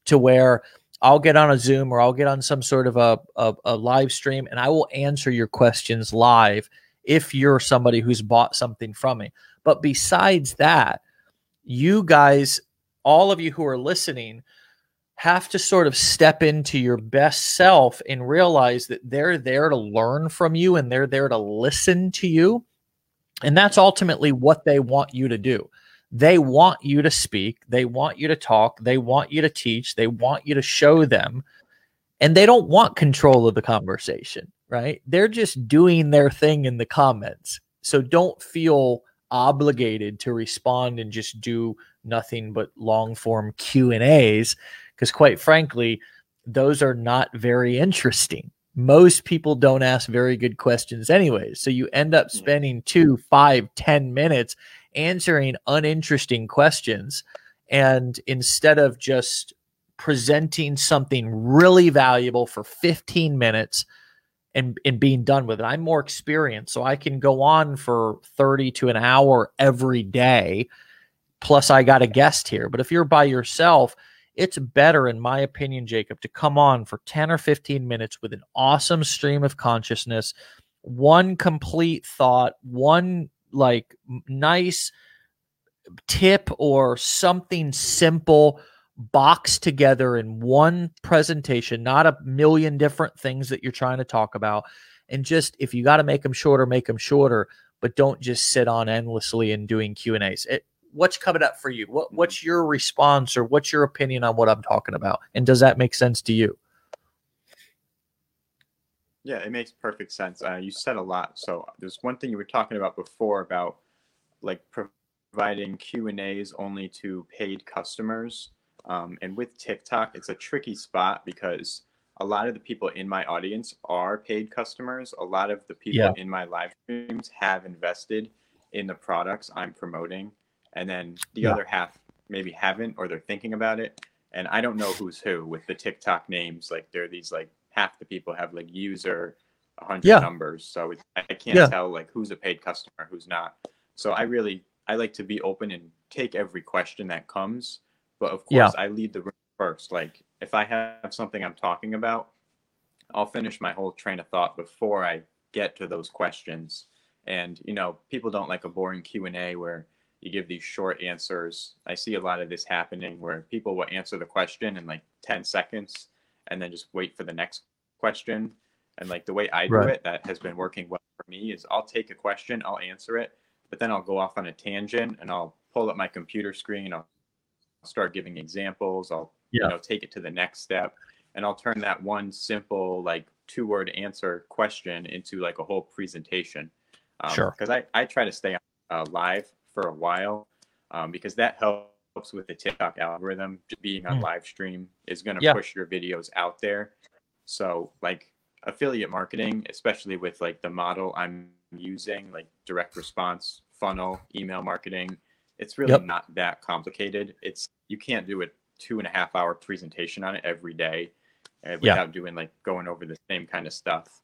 Speaker 1: to where I'll get on a Zoom or I'll get on some sort of a, a, a live stream and I will answer your questions live if you're somebody who's bought something from me. But besides that, you guys, all of you who are listening, have to sort of step into your best self and realize that they're there to learn from you and they're there to listen to you. And that's ultimately what they want you to do. They want you to speak, they want you to talk, they want you to teach, they want you to show them, and they don't want control of the conversation, right? They're just doing their thing in the comments. So don't feel obligated to respond and just do nothing but long form Q and A's because quite frankly, those are not very interesting. Most people don't ask very good questions anyways. So you end up spending two, five, ten minutes answering uninteresting questions. And instead of just presenting something really valuable for 15 minutes and, and being done with it, I'm more experienced. So I can go on for 30 to an hour every day. Plus, I got a guest here. But if you're by yourself, it's better, in my opinion, Jacob, to come on for 10 or 15 minutes with an awesome stream of consciousness, one complete thought, one like nice tip or something simple boxed together in one presentation, not a million different things that you're trying to talk about. And just if you got to make them shorter, make them shorter, but don't just sit on endlessly and doing Q and A's. It, what's coming up for you? What mm-hmm. what's your response or what's your opinion on what I'm talking about? And does that make sense to you?
Speaker 2: Yeah, it makes perfect sense. Uh, you said a lot. So there's one thing you were talking about before about like providing Q and A's only to paid customers. Um, and with TikTok, it's a tricky spot because a lot of the people in my audience are paid customers. A lot of the people yeah. in my live streams have invested in the products I'm promoting and then the yeah. other half maybe haven't or they're thinking about it. And I don't know who's who with the TikTok names. Like there are these like half the people have like user a hundred yeah. numbers, so I can't yeah. tell like who's a paid customer, who's not. So I really I like to be open and take every question that comes but of course. I lead the room first. Like if I have something I'm talking about, I'll finish my whole train of thought before I get to those questions. And you know, people don't like a boring Q and A where you give these short answers. I see a lot of this happening where people will answer the question in like 10 seconds and then just wait for the next question. And like the way I do right. it, that has been working well for me is I'll take a question, I'll answer it, but then I'll go off on a tangent and I'll pull up my computer screen. I'll start giving examples. I'll yeah. you know take it to the next step, and I'll turn that one simple like two word answer question into like a whole presentation.
Speaker 1: Um, sure.
Speaker 2: Because I I try to stay uh, live for a while um, because that helps with the TikTok algorithm. Being on mm. live stream is going to yeah. push your videos out there. So like affiliate marketing, especially with like the model I'm using, like direct response, funnel, email marketing, it's really yep. not that complicated. It's you can't do a two and a half hour presentation on it every day uh, without yeah. doing like going over the same kind of stuff.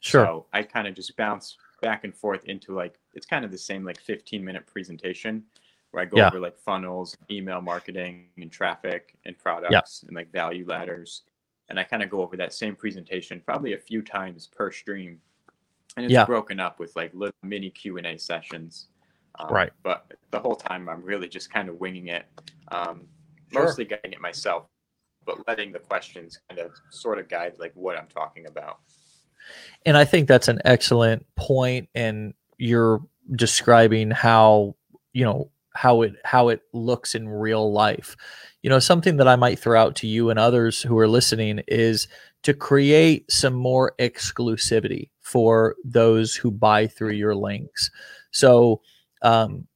Speaker 1: Sure.
Speaker 2: So I kind of just bounce back and forth into like it's kind of the same like 15 minute presentation where I go yeah. over like funnels, email marketing, and traffic and products yeah. and like value ladders and I kind of go over that same presentation probably a few times per stream, and it's yeah. broken up with like little mini Q and A sessions.
Speaker 1: Um, right.
Speaker 2: But the whole time I'm really just kind of winging it, um, sure. mostly getting it myself, but letting the questions kind of sort of guide like what I'm talking about.
Speaker 1: And I think that's an excellent point, and you're describing how you know how it how it looks in real life. You know something that i might throw out to you and others who are listening is to create some more exclusivity for those who buy through your links. So um,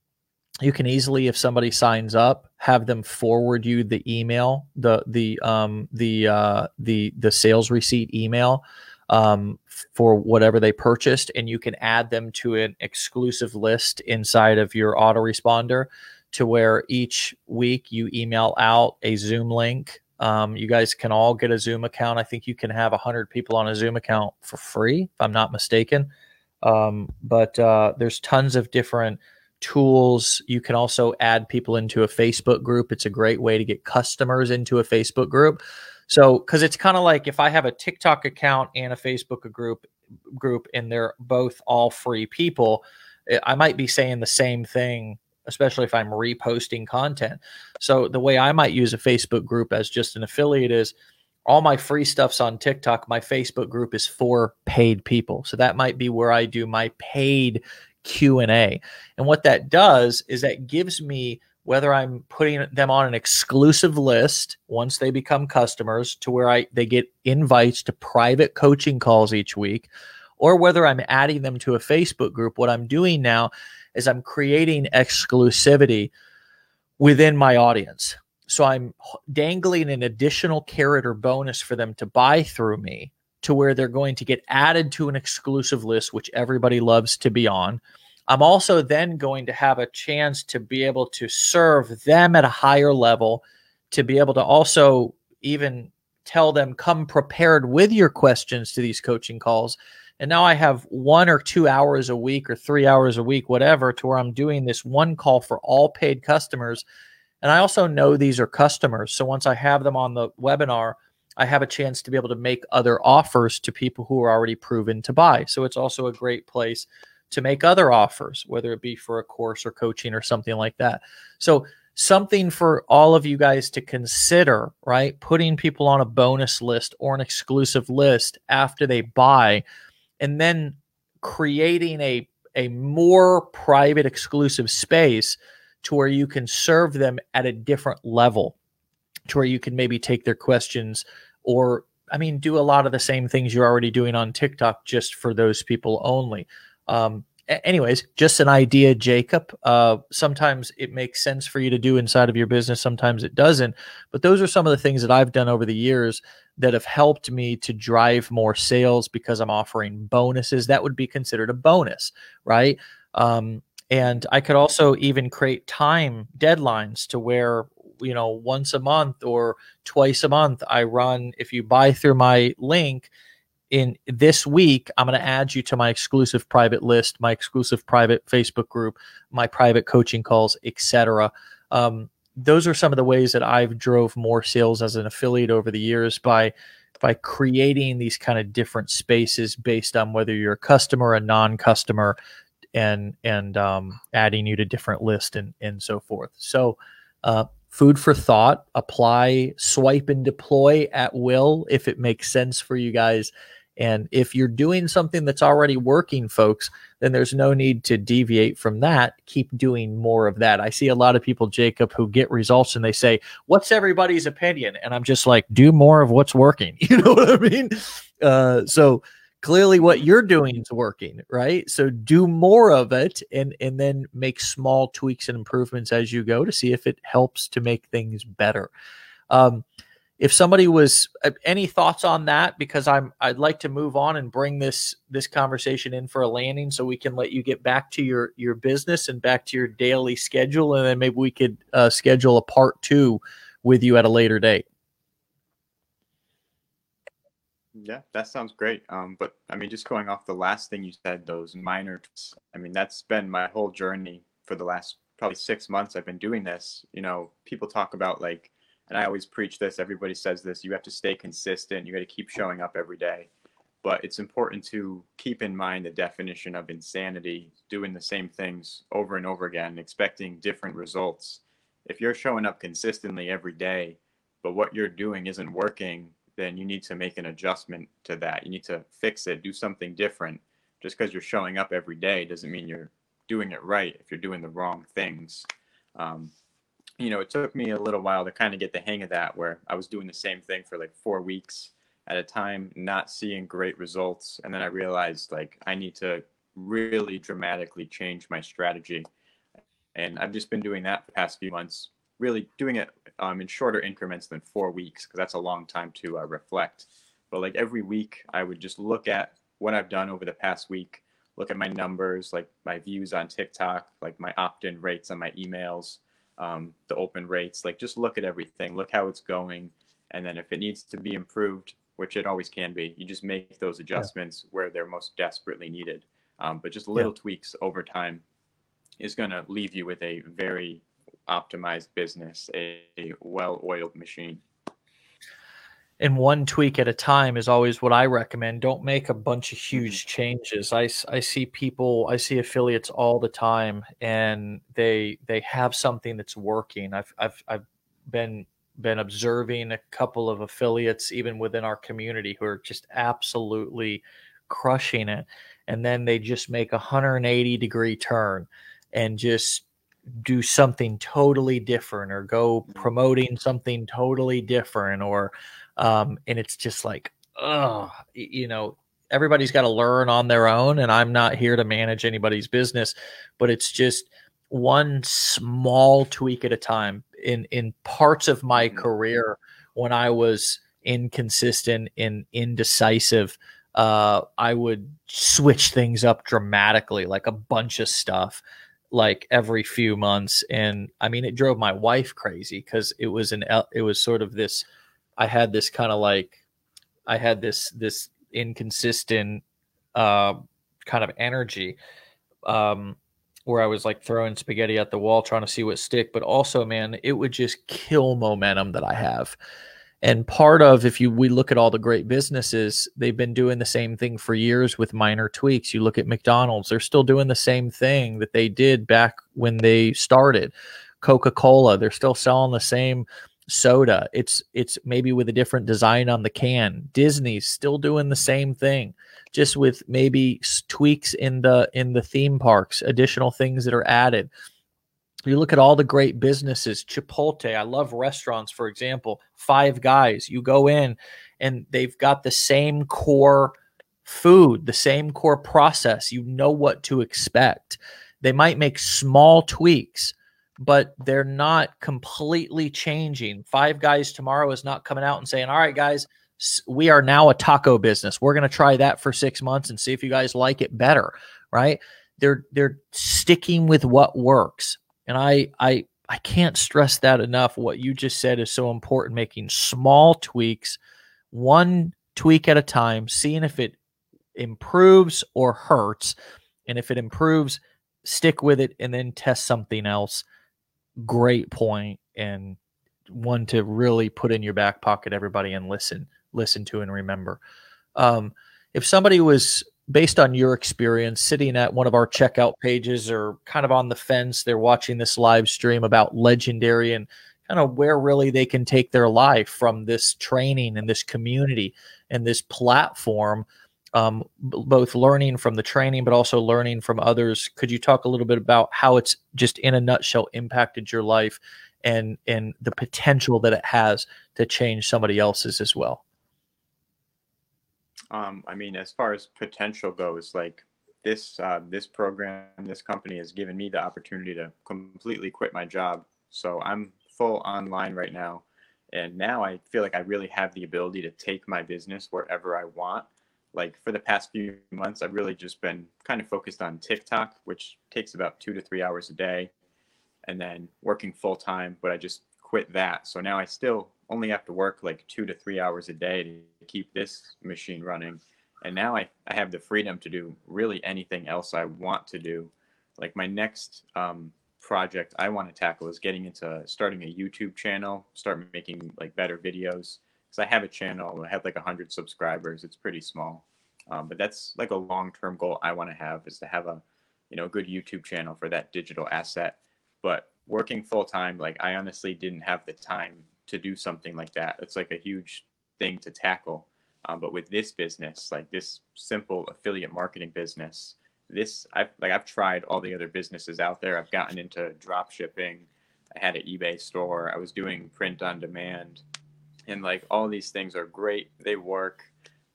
Speaker 1: you can easily if somebody signs up have them forward you the email the the um, the uh, the the sales receipt email um, for whatever they purchased, and you can add them to an exclusive list inside of your autoresponder to where each week you email out a Zoom link. Um, you guys can all get a Zoom account. I think you can have 100 people on a Zoom account for free, if I'm not mistaken. Um, but uh, there's tons of different tools. You can also add people into a Facebook group. It's a great way to get customers into a Facebook group. So, because it's kind of like if I have a TikTok account and a Facebook group group, and they're both all free people, eh, I might be saying the same thing, especially if I'm reposting content. So, the way I might use a Facebook group as just an affiliate is all my free stuff's on TikTok. My Facebook group is for paid people. So that might be where I do my paid Q&A. And what that does is that gives me whether I'm putting them on an exclusive list once they become customers to where I they get invites to private coaching calls each week or whether I'm adding them to a Facebook group what I'm doing now is I'm creating exclusivity within my audience. So I'm dangling an additional carrot or bonus for them to buy through me to where they're going to get added to an exclusive list which everybody loves to be on I'm also then going to have a chance to be able to serve them at a higher level, to be able to also even tell them, come prepared with your questions to these coaching calls. And now I have one or two hours a week or three hours a week, whatever, to where I'm doing this one call for all paid customers. And I also know these are customers. So once I have them on the webinar, I have a chance to be able to make other offers to people who are already proven to buy. So it's also a great place to make other offers, whether it be for a course or coaching or something like that. So, something for all of you guys to consider, right? Putting people on a bonus list or an exclusive list after they buy, and then creating a, a more private, exclusive space to where you can serve them at a different level, to where you can maybe take their questions or I mean, do a lot of the same things you're already doing on TikTok just for those people only. Um, anyways, just an idea, Jacob. Uh, sometimes it makes sense for you to do inside of your business, sometimes it doesn't. But those are some of the things that I've done over the years that have helped me to drive more sales because I'm offering bonuses. That would be considered a bonus, right? Um, and I could also even create time deadlines to where you know once a month or twice a month I run. If you buy through my link in this week i'm going to add you to my exclusive private list my exclusive private facebook group my private coaching calls etc um, those are some of the ways that I've drove more sales as an affiliate over the years by by creating these kind of different spaces based on whether you're a customer, a non-customer, and and um, adding you to different lists and and so forth. So, uh, food for thought. Apply, swipe, and deploy at will if it makes sense for you guys. And if you're doing something that's already working, folks, then there's no need to deviate from that. Keep doing more of that. I see a lot of people, Jacob, who get results and they say, What's everybody's opinion? And I'm just like, Do more of what's working. You know what I mean? Uh, so clearly what you're doing is working right so do more of it and and then make small tweaks and improvements as you go to see if it helps to make things better um, if somebody was uh, any thoughts on that because i'm i'd like to move on and bring this this conversation in for a landing so we can let you get back to your your business and back to your daily schedule and then maybe we could uh, schedule a part two with you at a later date
Speaker 2: yeah, that sounds great. Um, but I mean, just going off the last thing you said, those minor, I mean, that's been my whole journey for the last probably six months. I've been doing this. You know, people talk about like, and I always preach this, everybody says this, you have to stay consistent. You got to keep showing up every day. But it's important to keep in mind the definition of insanity, doing the same things over and over again, expecting different results. If you're showing up consistently every day, but what you're doing isn't working, then you need to make an adjustment to that. You need to fix it, do something different. Just because you're showing up every day doesn't mean you're doing it right if you're doing the wrong things. Um, you know, it took me a little while to kind of get the hang of that, where I was doing the same thing for like four weeks at a time, not seeing great results. And then I realized like I need to really dramatically change my strategy. And I've just been doing that for the past few months, really doing it um, in shorter increments than four weeks because that's a long time to uh, reflect. But like every week, I would just look at what I've done over the past week, look at my numbers, like my views on TikTok, like my opt in rates on my emails, um, the open rates, like just look at everything, look how it's going. And then if it needs to be improved, which it always can be, you just make those adjustments yeah. where they're most desperately needed. Um, but just little yeah. tweaks over time is going to leave you with a very optimized business, a, a well oiled machine.
Speaker 1: And one tweak at a time is always what I recommend. Don't make a bunch of huge mm-hmm. changes. I, I see people, I see affiliates all the time, and they they have something that's working. I've I've I've been been observing a couple of affiliates even within our community who are just absolutely crushing it and then they just make a 180 degree turn and just do something totally different or go mm-hmm. promoting something totally different or um and it's just like oh you know everybody's got to learn on their own and i'm not here to manage anybody's business but it's just one small tweak at a time in in parts of my mm-hmm. career when i was inconsistent and indecisive uh i would switch things up dramatically like a bunch of stuff like every few months and i mean it drove my wife crazy because it was an it was sort of this i had this kind of like i had this this inconsistent uh kind of energy um where i was like throwing spaghetti at the wall trying to see what stick but also man it would just kill momentum that i have and part of if you we look at all the great businesses, they've been doing the same thing for years with minor tweaks. You look at McDonald's, they're still doing the same thing that they did back when they started. Coca-Cola, they're still selling the same soda. It's it's maybe with a different design on the can. Disney's still doing the same thing, just with maybe tweaks in the in the theme parks, additional things that are added you look at all the great businesses chipotle i love restaurants for example five guys you go in and they've got the same core food the same core process you know what to expect. They might make small tweaks but they're not completely changing. Five guys tomorrow is not coming out and saying all right guys we are now a taco business. We're going to try that for six months and see if you guys like it better right? They're they're sticking with what works and I I I can't stress that enough. What you just said is so important. Making small tweaks, one tweak at a time, seeing if it improves or hurts. And if it improves, stick with it and then test something else. Great and one to really put in your back pocket, everybody, and listen, listen to and remember. Um, if somebody was based on your experience sitting at one of our checkout pages or kind of on the fence, they're watching this live stream about legendary and kind of where really they can take their life from this training and this community and this platform um, both learning from the training but also learning from others. Could you talk a little bit about how it's just in a nutshell impacted your life and and the potential that it has to change somebody else's as well
Speaker 2: um, i mean as far as potential goes like this uh, this program this company has given me the opportunity to completely quit my job so i'm full online right now and now i feel like i really have the ability to take my business wherever i want like for the past few months, I've really just been kind of focused on TikTok, which takes about two to three hours a day, and then working full time. But I just quit that. So now I still only have to work like two to three hours a day to keep this machine running. And now I, I have the freedom to do really anything else I want to do. Like my next um, project I want to tackle is getting into starting a YouTube channel, start making like better videos because I have a channel. I have like 100 subscribers. It's pretty small. Um, but that's like a long-term goal I want to have is to have a, you know, a good YouTube channel for that digital asset. But working full time, like I honestly didn't have the time to do something like that. It's like a huge thing to tackle. Um, but with this business, like this simple affiliate marketing business, this I've like I've tried all the other businesses out there. I've gotten into drop shipping. I had an eBay store. I was doing print on demand and like all these things are great they work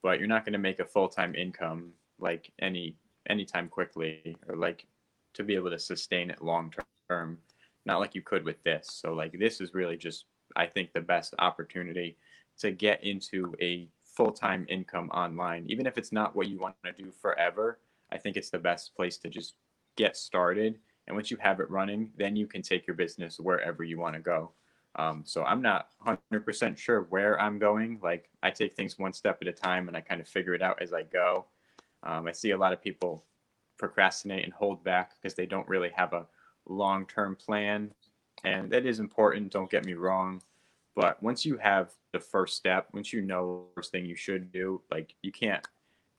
Speaker 2: but you're not going to make a full-time income like any anytime quickly or like to be able to sustain it long term not like you could with this so like this is really just i think the best opportunity to get into a full-time income online even if it's not what you want to do forever i think it's the best place to just get started and once you have it running then you can take your business wherever you want to go um, so I'm not 100% sure where I'm going. Like I take things one step at a time and I kind of figure it out as I go. Um, I see a lot of people procrastinate and hold back because they don't really have a long term plan. And that is important, don't get me wrong. But once you have the first step, once you know the first thing you should do, like you can't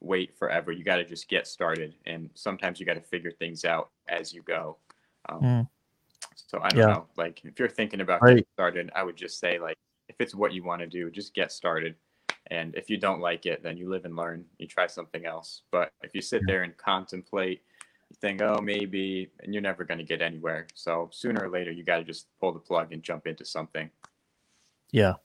Speaker 2: wait forever. You got to just get started. And sometimes you got to figure things out as you go. Um, mm. So I don't yeah. know. Like if you're thinking about right. getting started, I would just say like if it's what you want to do, just get started. And if you don't like it, then you live and learn. You try something else. But if you sit there and contemplate, you think, oh, maybe, and you're never going to get anywhere. So sooner or later, you got to just pull the plug and jump into something.
Speaker 1: Yeah.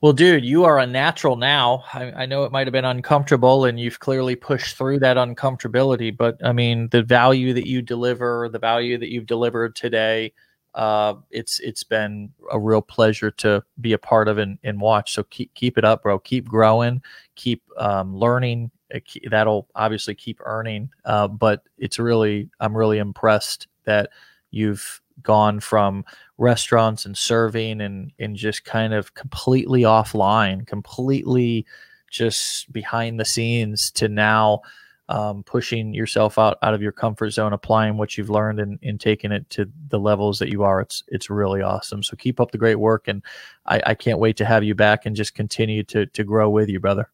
Speaker 1: Well, dude, you are a natural now. I, I, know it might have been uncomfortable, and you've clearly pushed through that uncomfortability. But I mean, the value that you deliver, the value that you've delivered today, uh, it's it's been a real pleasure to be a part of and, and watch. So keep keep it up, bro. Keep growing, keep um, learning. Uh, that'll obviously keep earning. Uh, but it's really I'm really impressed that you've gone from restaurants and serving and and just kind of completely offline, completely just behind the scenes to now um, pushing yourself out out of your comfort zone, applying what you've learned, and, and taking it to the levels that you are. It's it's really awesome. So keep up the great work, and I, I can't wait to have you back and just continue to to grow with you, brother.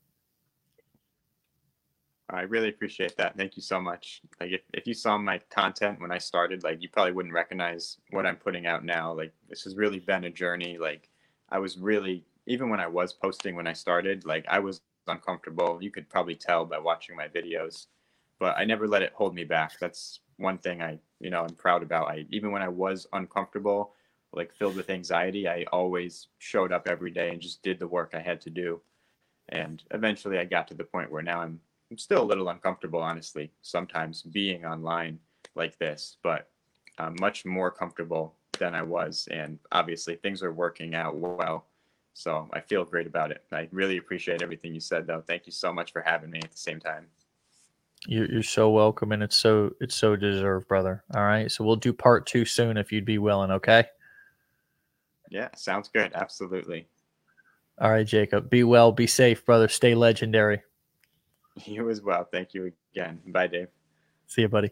Speaker 2: I really appreciate that. Thank you so much. Like if, if you saw my content when I started, like you probably wouldn't recognize what I'm putting out now. Like this has really been a journey. Like I was really even when I was posting when I started, like I was uncomfortable. You could probably tell by watching my videos, but I never let it hold me back. That's one thing I, you know, I'm proud about. I even when I was uncomfortable, like filled with anxiety, I always showed up every day and just did the work I had to do. And eventually I got to the point where now I'm I'm still a little uncomfortable, honestly, sometimes being online like this, but I'm much more comfortable than I was. And obviously things are working out well. So I feel great about it. I really appreciate everything you said, though. Thank you so much for having me at the same time.
Speaker 1: You're, you're so welcome, and it's so it's so deserved, brother. All right, so we'll do part two soon if you'd be willing. Okay.
Speaker 2: Yeah, sounds good. Absolutely.
Speaker 1: All right, Jacob. Be well. Be safe, brother. Stay legendary.
Speaker 2: You as well. Thank you again. Bye, Dave.
Speaker 1: See you, buddy.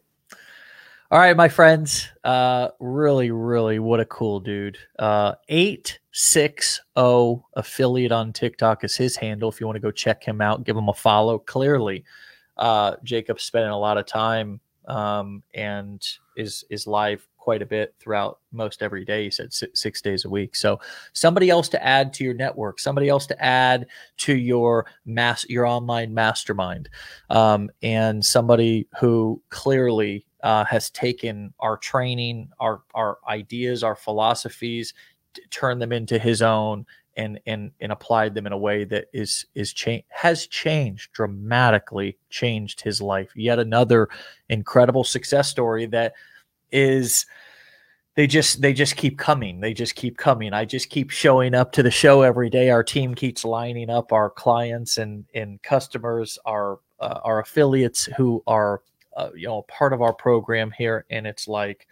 Speaker 1: All right, my friends. Uh, really, really, what a cool dude. Uh, eight six zero affiliate on TikTok is his handle. If you want to go check him out, give him a follow. Clearly, uh, Jacob's spending a lot of time um, and is is live quite a bit throughout most every day. He said six, six, days a week. So somebody else to add to your network, somebody else to add to your mass your online mastermind, um, and somebody who clearly uh, has taken our training, our our ideas, our philosophies, turned them into his own, and and and applied them in a way that is is change has changed dramatically, changed his life. Yet another incredible success story that is they just they just keep coming. They just keep coming. I just keep showing up to the show every day. Our team keeps lining up. Our clients and and customers our uh, our affiliates who are uh, you know part of our program here. And it's like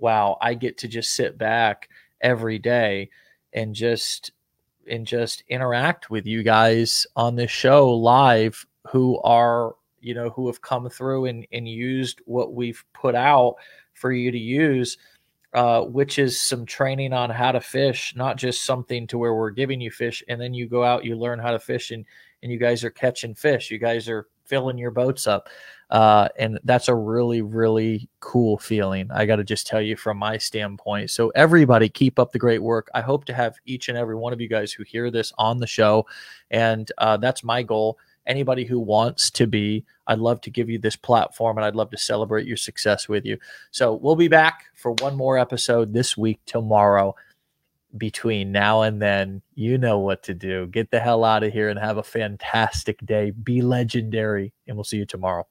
Speaker 1: wow i get to just sit back every day and just and just interact with you guys on this show live who are you know who have come through and, and used what we've put out for you to use uh, which is some training on how to fish not just something to where we're giving you fish and then you go out you learn how to fish and and you guys are catching fish you guys are filling your boats up uh, and that's a really, really cool feeling. I got to just tell you from my standpoint. So, everybody, keep up the great work. I hope to have each and every one of you guys who hear this on the show. And uh, that's my goal. Anybody who wants to be, I'd love to give you this platform and I'd love to celebrate your success with you. So, we'll be back for one more episode this week, tomorrow. Between now and then, you know what to do. Get the hell out of here and have a fantastic day. Be legendary, and we'll see you tomorrow.